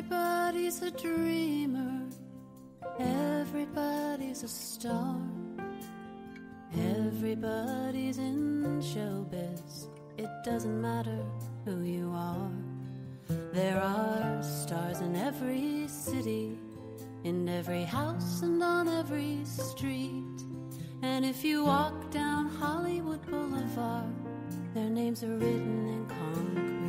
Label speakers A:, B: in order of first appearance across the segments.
A: Everybody's a dreamer. Everybody's a star. Everybody's in showbiz. It doesn't matter who you are. There are stars in every city, in every house and on every street. And if you walk down Hollywood Boulevard, their names are written in concrete.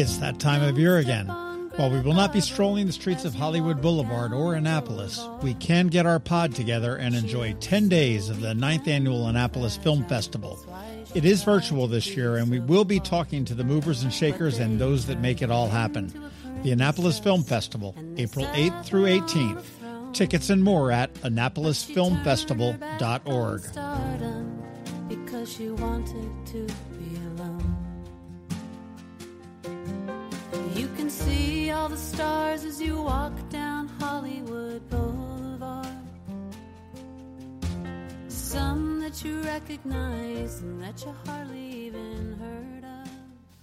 B: It's that time of year again. While we will not be strolling the streets of Hollywood Boulevard or Annapolis, we can get our pod together and enjoy 10 days of the 9th Annual Annapolis Film Festival. It is virtual this year, and we will be talking to the movers and shakers and those that make it all happen. The Annapolis Film Festival, April 8th through 18th. Tickets and more at annapolisfilmfestival.org.
A: Because she wanted to be alone. You can see all the stars as you walk down Hollywood Boulevard. Some that you recognize and that you hardly even heard of.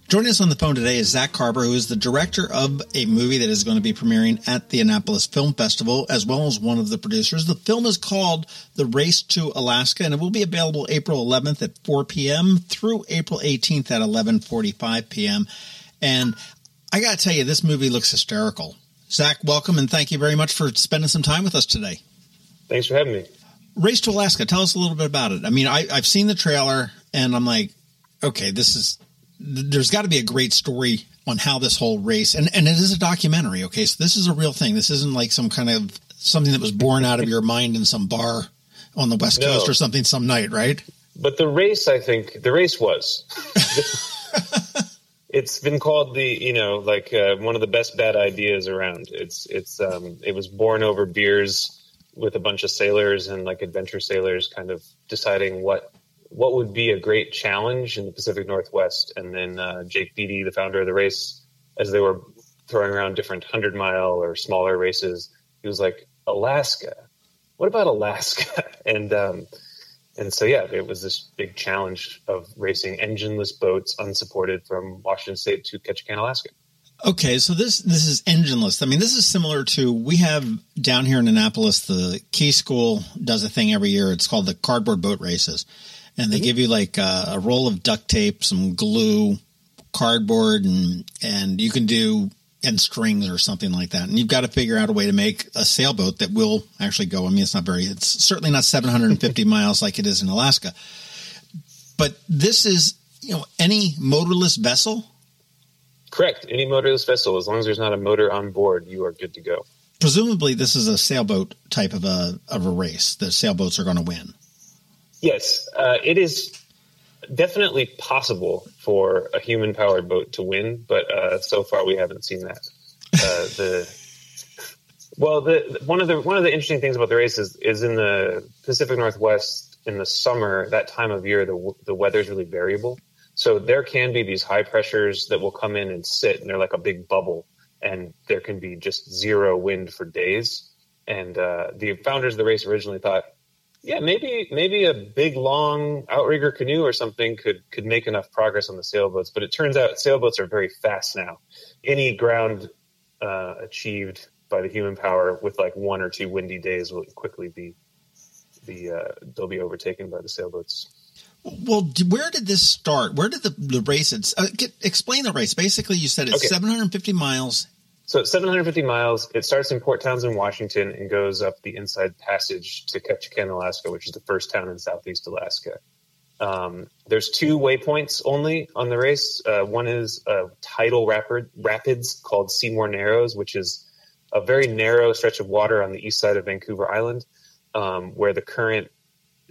C: Joining us on the phone today is Zach Carver, who is the director of a movie that is going to be premiering at the Annapolis Film Festival, as well as one of the producers. The film is called The Race to Alaska, and it will be available April 11th at 4 p.m. through April 18th at 11:45 p.m. And I got to tell you, this movie looks hysterical. Zach, welcome, and thank you very much for spending some time with us today.
D: Thanks for having me.
C: Race to Alaska. Tell us a little bit about it. I mean, I, I've seen the trailer, and I'm like, okay, this is. There's got to be a great story on how this whole race, and and it is a documentary. Okay, so this is a real thing. This isn't like some kind of something that was born out of your mind in some bar on the West
D: No.
C: Coast or something some night, right?
D: But the race, I think, the race was. it's been called the, you know, like uh, one of the best bad ideas around. It's, it's, um, it was born over beers with a bunch of sailors and like adventure sailors, kind of deciding what, what would be a great challenge in the Pacific Northwest. And then uh, Jake Beattie, the founder of the race, as they were throwing around different hundred mile or smaller races, he was like, Alaska. What about Alaska? and um, and so yeah, it was this big challenge of racing engineless boats unsupported from Washington State to Ketchikan, Alaska.
C: Okay, so this this is engineless. I mean, this is similar to we have down here in Annapolis. The Key School does a thing every year. It's called the cardboard boat races, and they mm-hmm. give you like a, a roll of duct tape, some glue, cardboard, and and you can do and strings or something like that. And you've got to figure out a way to make a sailboat that will actually go. I mean, it's not very. It's certainly not 750 miles like it is in Alaska, but this is you know any motorless vessel.
D: Correct. Any motorless vessel, as long as there's not a motor on board, you are good to go.
C: presumably this is a sailboat type of a of a race. The sailboats are going to win.
D: Yes, uh, it is definitely possible for a human powered boat to win, but uh, so far we haven't seen that. Uh, the well, the one of the one of the interesting things about the race is, is in the Pacific Northwest in the summer. That time of year, the the weather is really variable. So there can be these high pressures that will come in and sit, and they're like a big bubble, and there can be just zero wind for days. And uh, the founders of the race originally thought, yeah, maybe maybe a big long outrigger canoe or something could could make enough progress on the sailboats. But it turns out sailboats are very fast now. Any ground uh, achieved by the human power with like one or two windy days will quickly be be uh, they'll be overtaken by the sailboats.
C: Well, where did this start? Where did the the race? It's, uh, get, explain the race. Basically, you said it's
D: Okay.
C: 750 miles.
D: So it's 750 miles. It starts in Port Townsend, Washington, and goes up the Inside Passage to Ketchikan, Alaska, which is the first town in Southeast Alaska. Um, there's two waypoints only on the race. Uh, one is a tidal rapid, rapids called Seymour Narrows, which is a very narrow stretch of water on the east side of Vancouver Island, um, where the current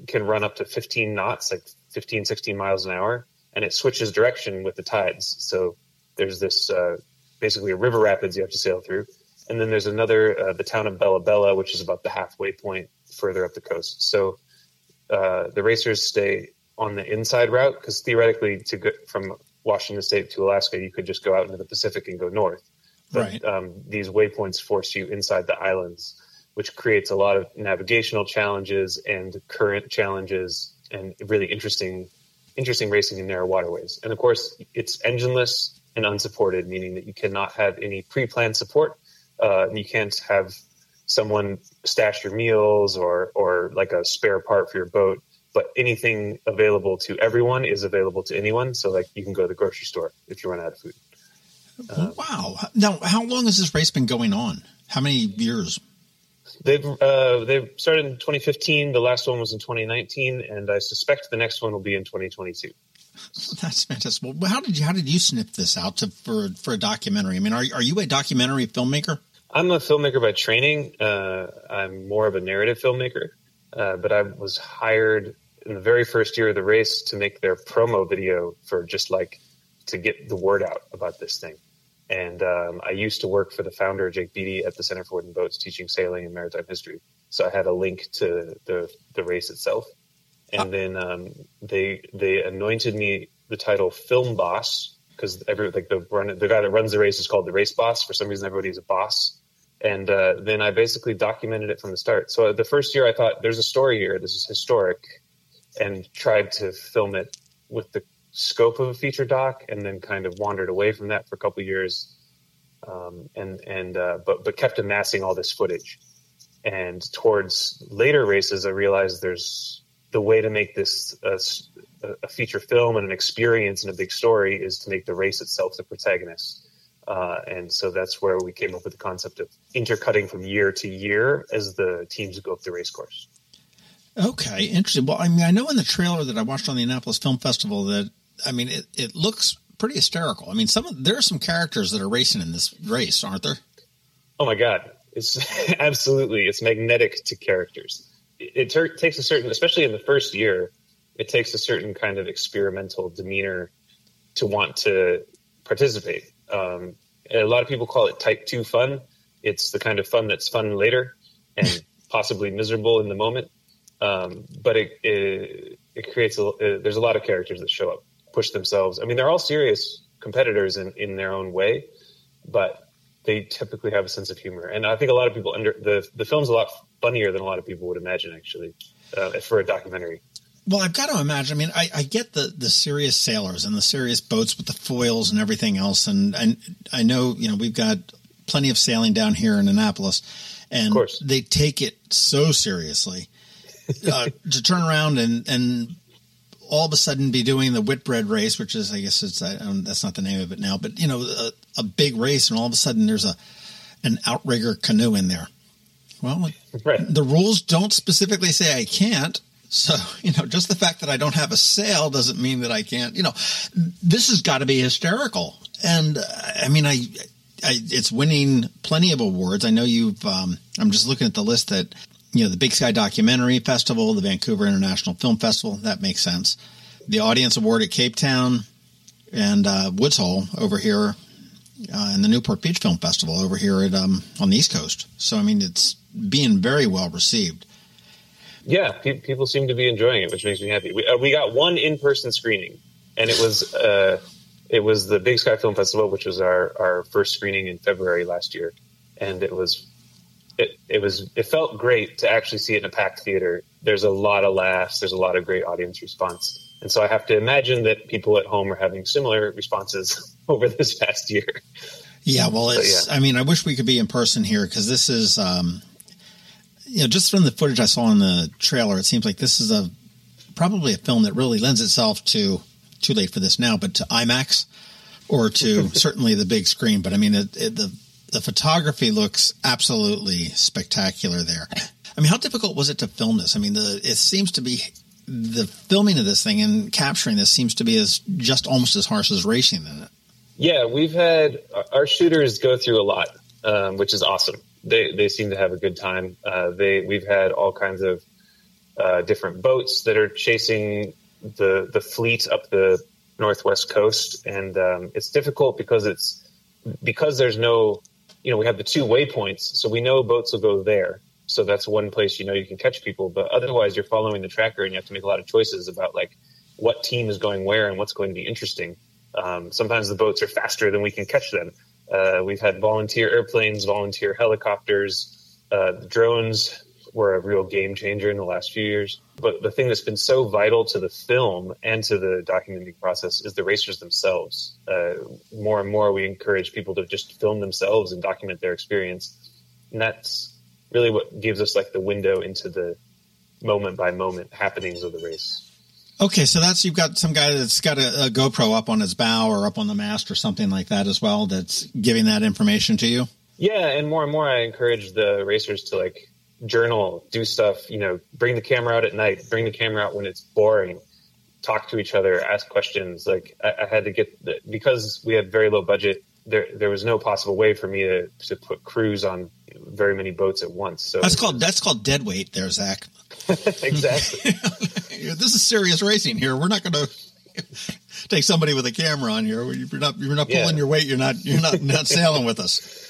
D: can run up to 15 knots, like 15, 16 miles an hour, and it switches direction with the tides. So there's this uh, basically a river rapids you have to sail through. And then there's another, uh, the town of Bella Bella, which is about the halfway point further up the coast. So uh, the racers stay on the inside route because theoretically, to go from Washington State to Alaska, you could just go out into the Pacific and go north. But
C: Right.
D: um, these waypoints force you inside the islands, which creates a lot of navigational challenges and current challenges and really interesting, interesting racing in narrow waterways. And of course, it's engineless. And unsupported, meaning that you cannot have any pre-planned support. Uh, you can't have someone stash your meals or or like a spare part for your boat. But anything available to everyone is available to anyone. So like you can go to the grocery store if you run out of food.
C: Uh, wow! Now, how long has this race been going on? How many years?
D: They've uh, they've started in 2015. The last one was in 2019, and I suspect the next one will be in 2022.
C: That's fantastic. Well, how did you how did you snip this out to, for for a documentary? I mean, are are you a documentary filmmaker?
D: I'm a filmmaker by training. Uh, I'm more of a narrative filmmaker, uh, but I was hired in the very first year of the race to make their promo video for just like to get the word out about this thing. And um, I used to work for the founder, Jake Beattie, at the Center for Wooden Boats, teaching sailing and maritime history. So I had a link to the the race itself, and then um, they they anointed me the title film boss because every like the run the guy that runs the race is called the race boss. For some reason, everybody's a boss. And uh, then I basically documented it from the start. So the first year, I thought there's a story here. This is historic, and tried to film it with the scope of a feature doc, and then kind of wandered away from that for a couple years, um, and and uh, but but kept amassing all this footage. And towards later races, I realized there's the way to make this a, a feature film and an experience and a big story is to make the race itself the protagonist. Uh, and so that's where we came up with the concept of intercutting from year to year as the teams go up the race course.
C: Okay, interesting. Well, I mean, I know in the trailer that I watched on the Annapolis Film Festival that I mean, it, it looks pretty hysterical. I mean, some of, there are some characters that are racing in this race, aren't there?
D: Oh my god, it's absolutely it's magnetic to characters. It, ter- takes a certain, especially in the first year, it takes a certain kind of experimental demeanor to want to participate. Um, a lot of people call it type two fun. It's the kind of fun that's fun later and possibly miserable in the moment. Um, but it, it, it creates a, there's a lot of characters that show up push themselves. I mean, they're all serious competitors in, in their own way, but they typically have a sense of humor. And I think a lot of people under the the film's a lot funnier than a lot of people would imagine, actually, uh, for a documentary.
C: Well, I've got to imagine. I mean, I, I, get the the serious sailors and the serious boats with the foils and everything else, and and I know you know we've got plenty of sailing down here in Annapolis, and they take it so seriously. Uh, to turn around and and all of a sudden be doing the Whitbread race, which is, I guess it's, I, that's not the name of it now, but you know, a, a, big race and all of a sudden there's a, an outrigger canoe in there. Well, right. the rules don't specifically say I can't. So, you know, just the fact that I don't have a sail doesn't mean that I can't, you know, this has got to be hysterical. And uh, I mean, I, I, it's winning plenty of awards. I know you've, um, I'm just looking at the list that you know, the Big Sky Documentary Festival, the Vancouver International Film Festival. That makes sense. The Audience Award at Cape Town and uh, Woods Hole over here, uh, and the Newport Beach Film Festival over here at um, on the East Coast. So I mean, it's being very well received.
D: Yeah, pe- people seem to be enjoying it, which makes me happy. We, uh, we got one in person screening, and it was uh, it was the Big Sky Film Festival, which was our our first screening in February last year, and it was it, it was it felt great to actually see it in a packed theater. There's a lot of laughs. There's a lot of great audience response. And so I have to imagine that people at home are having similar responses over this past year.
C: Yeah, well, it's. Yeah. I mean, I wish we could be in person here because this is, um, you know, just from the footage I saw in the trailer, it seems like this is a probably a film that really lends itself to. Too late for this now, but to IMAX or to certainly the big screen. But I mean, it, it, the the photography looks absolutely spectacular there. I mean, how difficult was it to film this? I mean, the, it seems to be the filming of this thing and capturing this seems to be as just almost as harsh as racing in it.
D: Yeah, we've had our shooters go through a lot, um, which is awesome. They they seem to have a good time. Uh, they we've had all kinds of uh, different boats that are chasing the the fleet up the northwest coast, and um, it's difficult because it's because there's no you know, we have the two waypoints, so we know boats will go there. So that's one place you know you can catch people. But otherwise, you're following the tracker, and you have to make a lot of choices about like what team is going where and what's going to be interesting. Um, sometimes the boats are faster than we can catch them. Uh, we've had volunteer airplanes, volunteer helicopters, uh, drones were a real game changer in the last few years. But the thing that's been so vital to the film and to the documenting process is the racers themselves. Uh, more and more, we encourage people to just film themselves and document their experience, and that's really what gives us like the window into the moment by moment happenings of the race.
C: Okay, so that's you've got some guy that's got a, a, GoPro up on his bow or up on the mast or something like that as well. That's giving that information to you.
D: Yeah, and more and more, I encourage the racers to like journal, do stuff. You know, bring the camera out at night, bring the camera out when it's boring, talk to each other, ask questions. Like I, I had to get the, because we had very low budget. There, there was no possible way for me to, to put crews on very many boats at once. So
C: that's called that's called dead weight, there, Zach.
D: exactly.
C: this is serious racing here. We're not going to take somebody with a camera on here. You're not you're not pulling yeah. your weight. You're not you're not not sailing with us.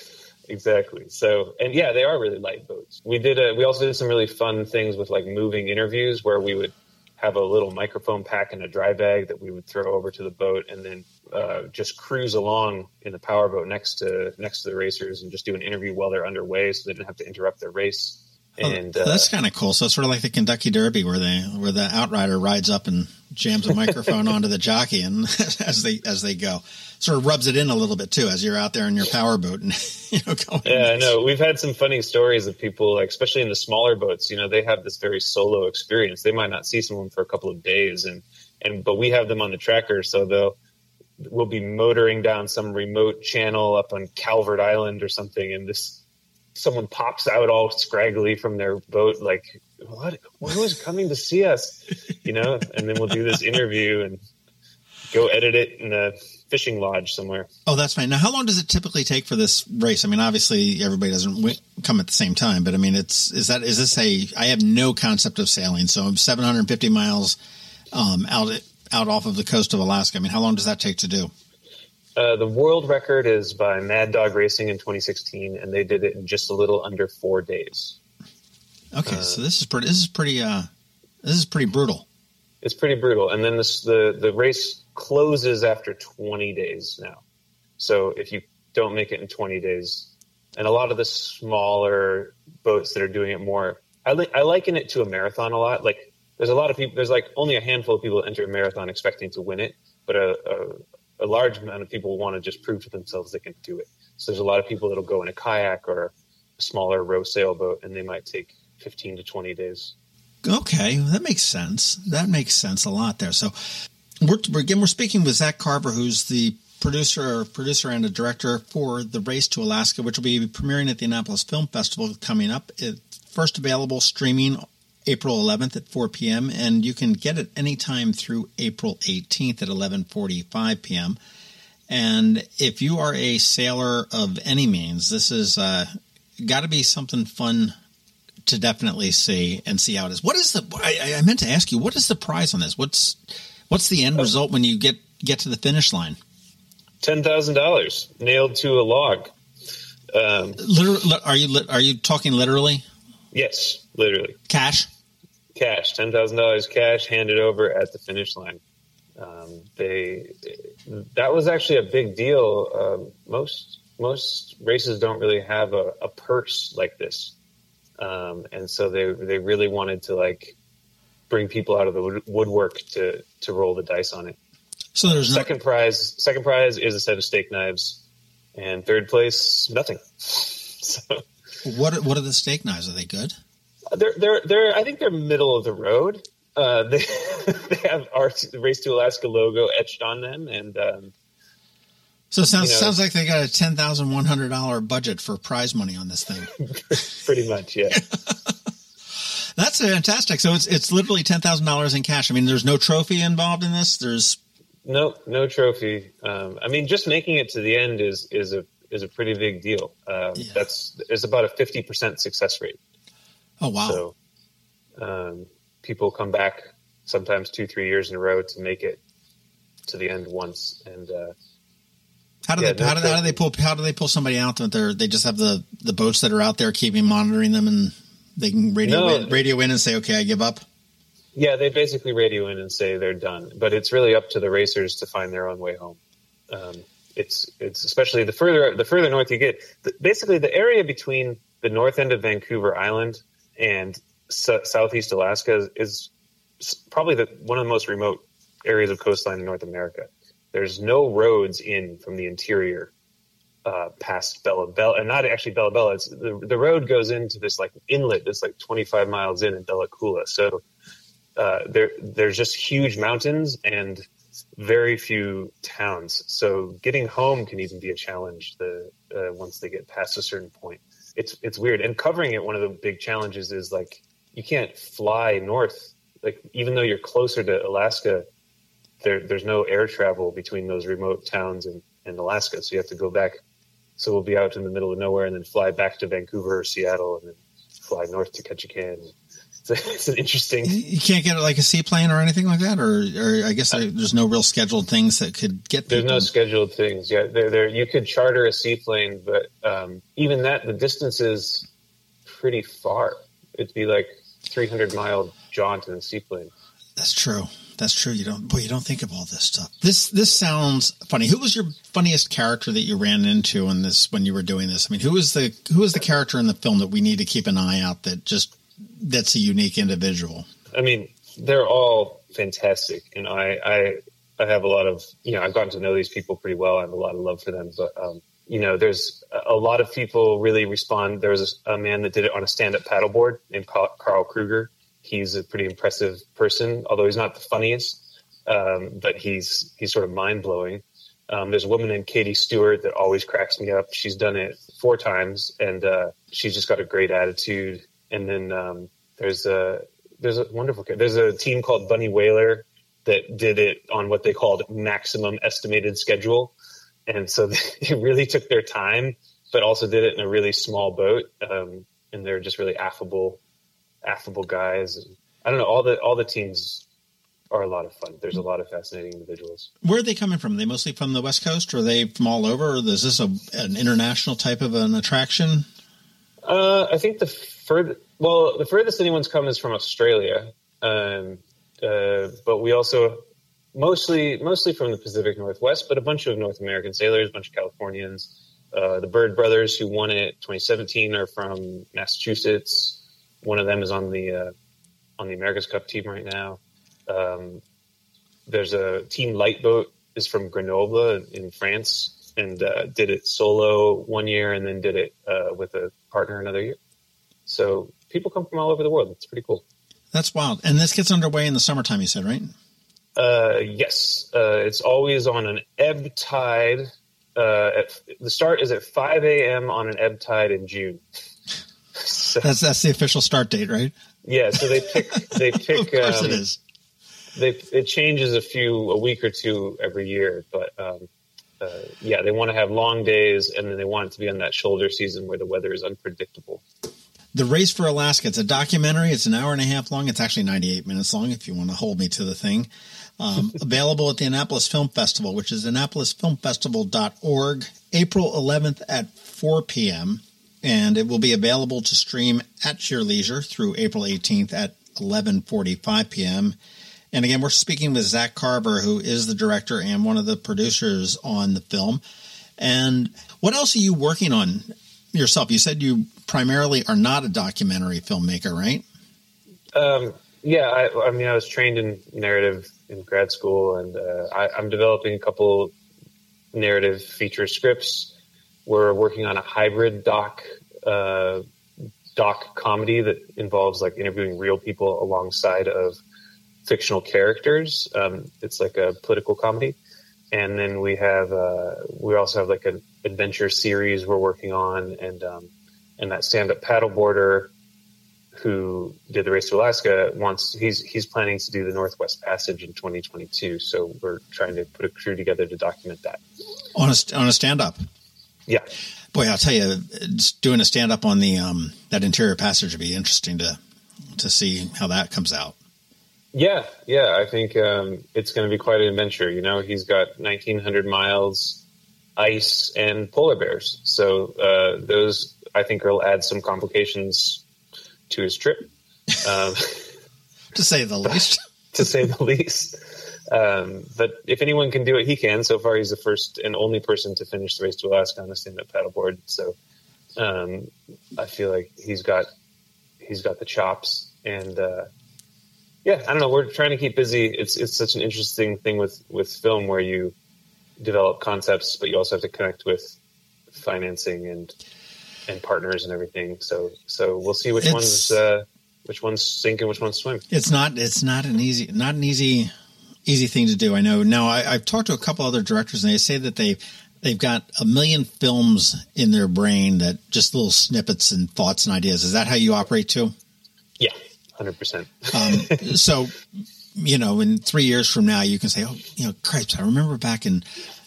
D: Exactly. So, and yeah, they are really light boats. We did a, we also did some really fun things with like moving interviews where we would have a little microphone pack in a dry bag that we would throw over to the boat and then uh, just cruise along in the power boat next to next to the racers and just do an interview while they're underway so they didn't have to interrupt their race.
C: Oh, and oh, that's uh, kind of cool. So it's sort of like the Kentucky Derby, where they where the outrider rides up and jams a microphone onto the jockey, and as they as they go, sort of rubs it in a little bit too, as you're out there in your power boat and you know going.
D: Yeah, I know. We've had some funny stories of people, like especially in the smaller boats. You know, they have this very solo experience. They might not see someone for a couple of days, and and but we have them on the tracker, so they'll we'll be motoring down some remote channel up on Calvert Island or something, and this someone pops out all scraggly from their boat, like, what? Who is coming to see us? You know, and then we'll do this interview and go edit it in a fishing lodge somewhere.
C: Oh, that's fine. Now, how long does it typically take for this race? I mean, obviously everybody doesn't come at the same time, but I mean, it's, is that, is this a, I have no concept of sailing. So I'm 750 miles, um, out, out off of the coast of Alaska. I mean, how long does that take to do?
D: Uh, the world record is by Mad Dog Racing in 2016, and they did it in just a little under four days.
C: Okay, uh, so this is pretty. This is pretty. Uh, this is pretty brutal.
D: It's pretty brutal, and then this, the the race closes after 20 days now. So if you don't make it in 20 days, and a lot of the smaller boats that are doing it more, I, li- I liken it to a marathon a lot. Like there's a lot of people. There's like only a handful of people enter a marathon expecting to win it, but a, a a large amount of people want to just prove to themselves they can do it. So there's a lot of people that'll go in a kayak or a smaller row sailboat, and they might take 15 to 20 days.
C: Okay, that makes sense. That makes sense a lot there. So we're again we're speaking with Zach Carver, who's the producer, producer and a director for the Race to Alaska, which will be premiering at the Annapolis Film Festival coming up. It's first available streaming April 11th at 4 p.m. and you can get it anytime through April 18th at 11:45 p.m. And if you are a sailor of any means, this is uh, got to be something fun to definitely see and see how it is. What is the? I, I meant to ask you, what is the prize on this? What's what's the end result when you get get to the finish line?
D: Ten thousand dollars nailed to a log.
C: Um, literally, are you are you talking literally?
D: Yes, literally.
C: Cash
D: cash, ten thousand dollars cash handed over at the finish line. Um, they that was actually a big deal. Um, most most races don't really have a, a purse like this, um, and so they they really wanted to like bring people out of the woodwork to to roll the dice on it.
C: So there's
D: second no- prize. Second prize is a set of steak knives, and third place nothing. so,
C: what what are the steak knives? Are they good?
D: They're they're they're I think they're middle of the road. Uh, they they have our race to Alaska logo etched on them, and um,
C: so it sounds you know, sounds like they got a ten thousand one hundred dollar budget for prize money on this thing.
D: Pretty much, yeah.
C: That's fantastic. So it's it's literally ten thousand dollars in cash. I mean, there's no trophy involved in this. There's
D: no no trophy. Um, I mean, just making it to the end is is a is a pretty big deal. Um, yeah. That's is about a fifty percent success rate.
C: Oh wow!
D: So um, people come back sometimes two, three years in a row to make it to the end once. And uh,
C: how do yeah, they how, do, how do they pull how do they pull somebody out that they're they just have the the boats that are out there keeping monitoring them and they can radio no, in, radio in and say okay I give up.
D: Yeah, they basically radio in and say they're done, but it's really up to the racers to find their own way home. Um, it's it's especially the further the further north you get. The, basically, the area between the north end of Vancouver Island and southeast Alaska is, is probably the, one of the most remote areas of coastline in North America. There's no roads in from the interior uh, past Bella Bella, and not actually Bella Bella. It's the, the road goes into this like inlet that's like 25 miles in in Bella Coola. So uh, there there's just huge mountains and very few towns. So getting home can even be a challenge. The uh, once they get past a certain point, it's it's weird. And covering it, one of the big challenges is like you can't fly north. Like even though you're closer to Alaska, there there's no air travel between those remote towns and, and Alaska. So you have to go back. So we'll be out in the middle of nowhere and then fly back to Vancouver or Seattle and then fly north to Ketchikan it's an interesting.
C: You can't get like a seaplane or anything like that, or, or I guess there's no real scheduled things that could get.
D: There's no scheduled things. Yeah, there, there. You could charter a seaplane, but um, even that, the distance is pretty far. It'd be like 300 mile jaunt in a seaplane.
C: That's true. That's true. You don't, boy, you don't think of all this stuff. This, this sounds funny. Who was your funniest character that you ran into in this when you were doing this? I mean, who was the who was the character in the film that we need to keep an eye out that just that's a unique individual.
D: I mean, they're all fantastic, and I, I, I have a lot of, you know, I've gotten to know these people pretty well. I have a lot of love for them, but, um, you know, there's a lot of people really respond. There was a, man that did it on a stand-up paddleboard named Karl Kruger. He's a pretty impressive person, although he's not the funniest, um, but he's he's sort of mind blowing. Um, there's a woman named Katie Stewart that always cracks me up. She's done it four times, and uh, she's just got a great attitude and then um, there's a there's a wonderful there's a team called Bunny Whaler that did it on what they called maximum estimated schedule, and so they really took their time, but also did it in a really small boat, um, and they're just really affable, affable guys. I don't know all the all the teams are a lot of fun. There's a lot of fascinating individuals.
C: Where are they coming from? Are they mostly from the West Coast, or are they from all over? Or is this a, an international type of an attraction?
D: Uh, I think the further, well, the furthest anyone's come is from Australia, um, uh, but we also mostly mostly from the Pacific Northwest, but a bunch of North American sailors, a bunch of Californians. Uh, the Bird Brothers, who won it 2017, are from Massachusetts. One of them is on the uh, on the America's Cup team right now. Um, there's a team Liteboat is from Grenoble in France and uh, did it solo one year and then did it uh, with a partner another year. So people come from all over the world. It's pretty cool.
C: That's wild. And this gets underway in the summertime, you said, right?
D: Uh, yes. Uh, it's always on an ebb tide. Uh, at, the start is at 5 a.m. on an ebb tide in June.
C: So, that's that's the official start date, right?
D: Yeah. So they pick they pick.
C: of course, um, it is.
D: They it changes a few a week or two every year, but um, uh, yeah, they want to have long days, and then they want it to be on that shoulder season where the weather is unpredictable.
C: The Race for Alaska. It's a documentary. It's an hour and a half long. It's actually 98 minutes long if you want to hold me to the thing. Um, available at the Annapolis Film Festival, which is annapolisfilmfestival.org, April 11th at 4 p.m. And it will be available to stream at your leisure through April 18th at 11:45 p.m. And again, we're speaking with Zach Carver, who is the director and one of the producers on the film. And what else are you working on yourself? You said you primarily are not a documentary filmmaker, right?
D: Um, yeah, I, I, mean, I was trained in narrative in grad school, and uh, I, am developing a couple narrative feature scripts. We're working on a hybrid doc uh, doc comedy that involves like interviewing real people alongside of fictional characters. Um, it's like a political comedy, and then we have uh, we also have like an adventure series we're working on, and um, and that stand up paddleboarder who did the race to Alaska wants he's he's planning to do the Northwest Passage in 2022. So we're trying to put a crew together to document that
C: on a on a stand up.
D: Yeah,
C: boy, I'll tell you, doing a stand up on the um, that interior passage would be interesting to to see how that comes out.
D: Yeah, yeah, I think um, it's going to be quite an adventure. You know, he's got 1,900 miles, ice, and polar bears. So uh, those I think will add some complications to his trip. Um,
C: to say the least.
D: to say the least. Um, but if anyone can do it, he can. So far, he's the first and only person to finish the race to Alaska on a stand-up paddleboard. So um, I feel like he's got he's got the chops, and uh, yeah, I don't know. We're trying to keep busy. It's it's such an interesting thing with with film where you develop concepts, but you also have to connect with financing and and partners and everything. So so we'll see which
C: It's-
D: ones uh, which ones sink and which ones swim.
C: It's not. It's not an easy. Not an easy. Easy thing to do. I know. Now I, I've talked to a couple other directors, and they say that they they've got a million films in their brain that just little snippets and thoughts and ideas. Is that how you operate too?
D: Yeah, hundred percent.
C: Um, so, you know, in three years from now, you can say, "Oh, you know, Christ, I remember back in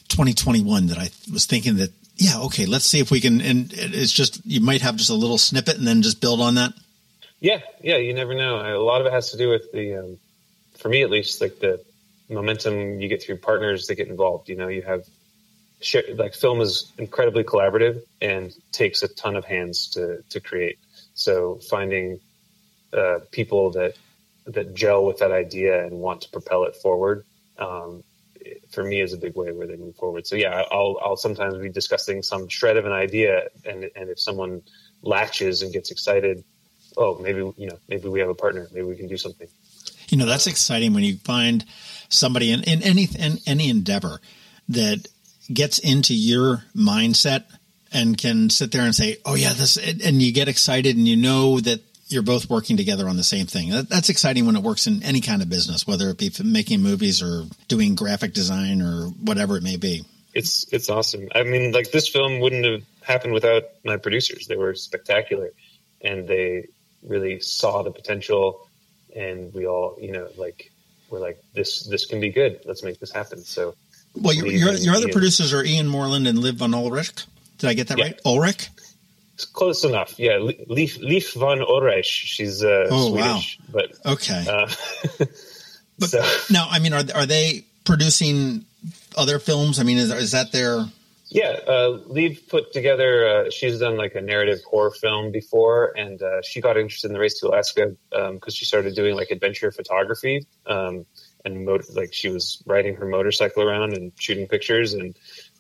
C: 2021 that I was thinking that, yeah, okay, let's see if we can." And it's just you might have just a little snippet and then just build on that.
D: Yeah, yeah, you never know. A lot of it has to do with the, um, for me at least, like the momentum you get through partners that get involved. You know, you have like film is incredibly collaborative and takes a ton of hands to to create. So finding uh, people that that gel with that idea and want to propel it forward. Um, for me is a big way where they move forward. So yeah, I'll I'll sometimes be discussing some shred of an idea, and and if someone latches and gets excited, oh maybe you know maybe we have a partner, maybe we can do something.
C: You know, that's exciting when you find somebody in, in any in any endeavor that gets into your mindset and can sit there and say, "Oh yeah, this," and you get excited and you know that you're both working together on the same thing. That, that's exciting when it works in any kind of business, whether it be making movies or doing graphic design or whatever it may be.
D: It's it's awesome. I mean, like this film wouldn't have happened without my producers. They were spectacular, and they really saw the potential. And we all, you know, like we're like this. This can be good. Let's make this happen. So
C: Well, your your, your other
D: Ian.
C: producers are Ian Moreland and Liv von Ulrich. Did I get that
D: Yeah.
C: right? Ulrich.
D: it's close enough. Yeah, Le- Leaf Leaf von Oresh. She's uh,
C: Oh, wow.
D: Swedish, but
C: Okay.
D: uh,
C: But
D: so
C: now, I mean, are are they producing other films? I mean, is is that their
D: Yeah, uh, put together. Uh, she's done like a narrative horror film before, and uh, she got interested in the race to Alaska because she started doing like adventure photography. Um, and like she was riding her motorcycle around and shooting pictures, and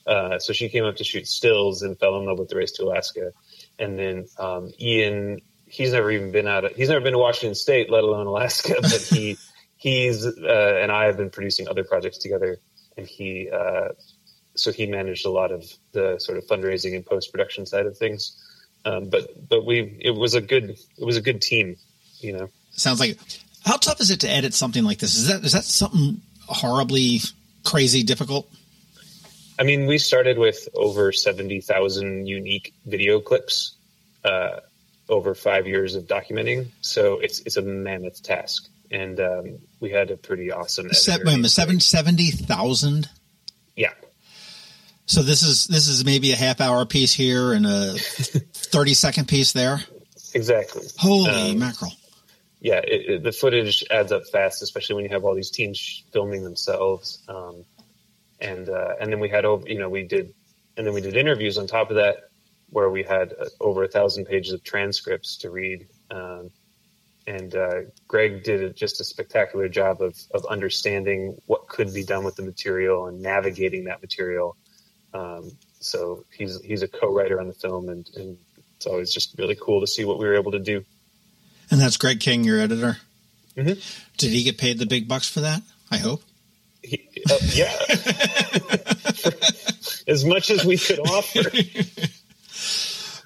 D: uh, so she came up to shoot stills and fell in love with the race to Alaska. And then um, Ian, he's never even been out. Of, he's never been to Washington State, let alone Alaska. But he, he's uh, and I have been producing other projects together, and he. So he managed a lot of the sort of fundraising and post production side of things. Um, but but we it was a good it was a good team, you know.
C: sounds like? How tough is it to edit something like this? Is that is that something horribly crazy difficult?
D: I mean, we started with over seventy thousand unique video clips uh, over five years of documenting, so it's it's a mammoth task, and um, we had a pretty awesome.
C: Se-
D: editor.
C: wait seven seventy thousand. So this is this is maybe a half hour piece here and a thirty second piece there.
D: exactly.
C: Holy
D: Um,
C: mackerel!
D: yeah, it, it, the footage adds up fast, especially when you have all these teams filming themselves. Um, and uh, and then we had over, you know, we did, and then we did interviews on top of that, where we had uh, over a thousand pages of transcripts to read. Um, and uh, Greg did a, just a spectacular job of of understanding what could be done with the material and navigating that material. Um, so he's he's a co-writer on the film, and, and it's always just really cool to see what we were able to do.
C: And that's Greg King, your editor.
D: Mhm.
C: Did he get paid the big bucks for that? I hope.
D: He, uh, yeah, as much as we could offer.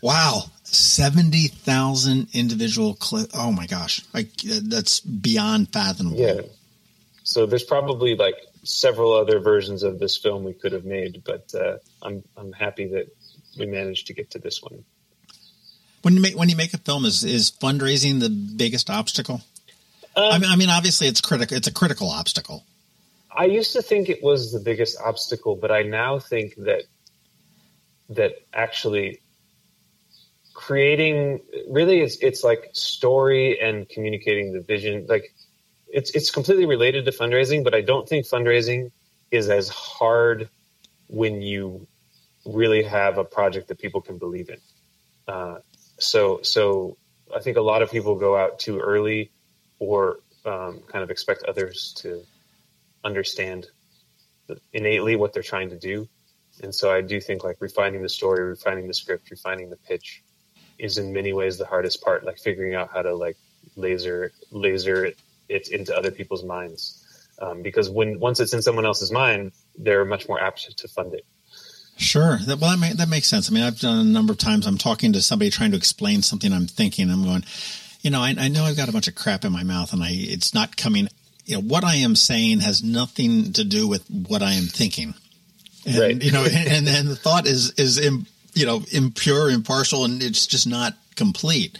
C: Wow, seventy thousand individual clip. Oh my gosh, Like that's beyond fathomable.
D: Yeah. So there's probably like several other versions of this film we could have made, but uh, I'm I'm happy that we managed to get to this one.
C: When you make when you make a film, is is fundraising the biggest obstacle? I mean, I mean, obviously it's critical. It's a critical obstacle.
D: I used to think it was the biggest obstacle, but I now think that that actually creating really it's it's like story and communicating the vision like it's it's completely related to fundraising but i don't think fundraising is as hard when you really have a project that people can believe in. Uh, so so i think a lot of people go out too early or um, kind of expect others to understand innately what they're trying to do. And so i do think like refining the story refining the script refining the pitch is in many ways the hardest part, like figuring out how to like laser laser it into other people's minds. Um, because when once it's in someone else's mind, they're much more apt to fund it.
C: Sure. That, well, that, may, that makes sense. I mean, I've done a number of times. I'm talking to somebody trying to explain something I'm thinking. I'm going, you know, I, I know I've got a bunch of crap in my mouth, and I it's not coming. You know, what I am saying has nothing to do with what I am thinking. And,
D: right.
C: You know, and and the thought is is Im, you know impure, impartial, and it's just not complete.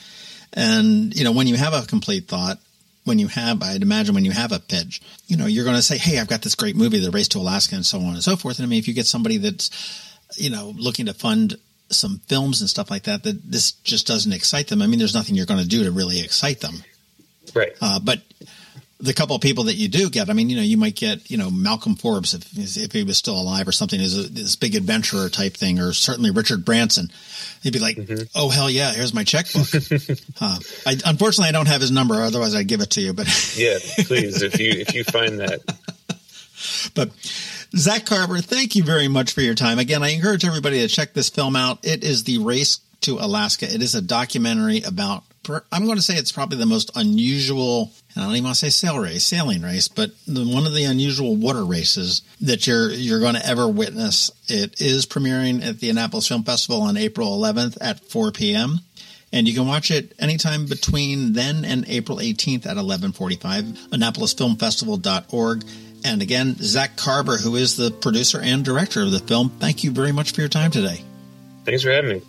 C: And you know, when you have a complete thought, when you have, I'd imagine when you have a pitch, you know, you're going to say, Hey, I've got this great movie, The Race to Alaska and so on and so forth. And I mean, if you get somebody that's, you know, looking to fund some films and stuff like that, that this just doesn't excite them. I mean, there's nothing you're going to do to really excite them.
D: Right.
C: Uh, but the couple of people that you do get, I mean, you know, you might get, you know, Malcolm Forbes if, if he was still alive or something is this big adventurer type thing, or certainly Richard Branson. He'd be like, mm-hmm. "Oh hell yeah, here's my checkbook." uh, I, unfortunately, I don't have his number. Otherwise, I'd give it to you. But
D: yeah, please, if you if you find that.
C: But Zach Carver, thank you very much for your time. Again, I encourage everybody to check this film out. It is the Race to Alaska. It is a documentary about I'm going to say it's probably the most unusual. I don't even want to say sail race, sailing race, but the, one of the unusual water races that you're you're going to ever witness. It is premiering at the Annapolis Film Festival on April 11th at 4 p.m. And you can watch it anytime between then and April 18th at 1145, AnnapolisFilmFestival.org. And again, Zach Carver, who is the producer and director of the film, thank you very much for your time today.
D: Thanks for having me.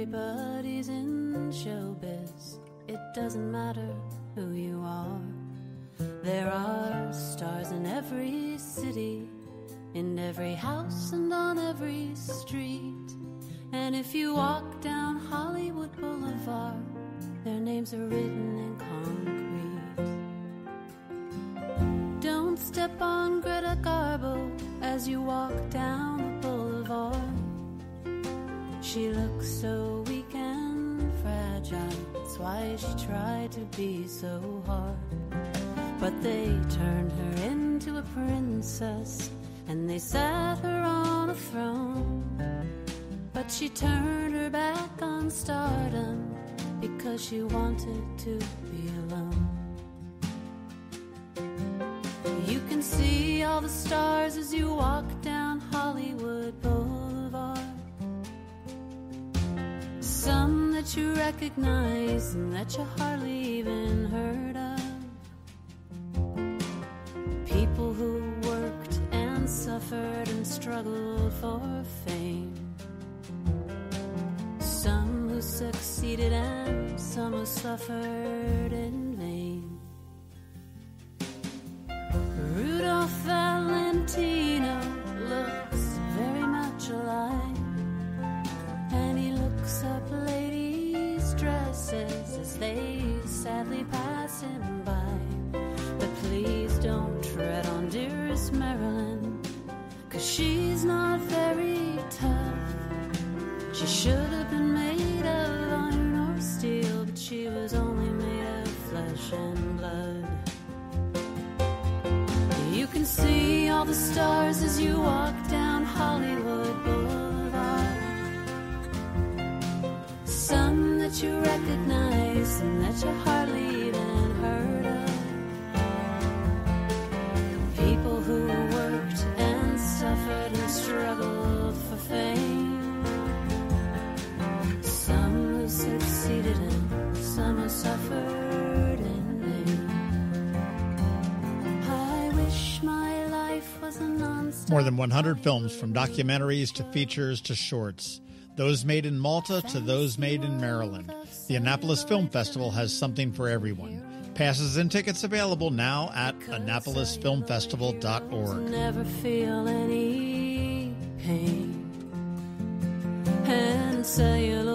A: Everybody's in showbiz. It doesn't matter who you are. There are stars in every city, in every house and on every street. And if you walk down Hollywood Boulevard, their names are written in concrete. Don't step on Greta Garbo as you walk down the boulevard. She looks so weak and fragile. That's why she tried to be so hard. But they turned her into a princess and they sat her on a throne. But she turned her back on stardom because she wanted to be alone. You can see all the stars as you walk down Hollywood Boulevard. That you recognize and that you hardly even heard of. People who worked and suffered and struggled for fame. Some who succeeded and some who suffered in
B: More than 100 films from documentaries to features to shorts those made in Malta to those made in Maryland. The Annapolis Film Festival has something for everyone. Passes and tickets available now at AnnapolisFilmFestival.org.
A: Never feel any pain. And celluloid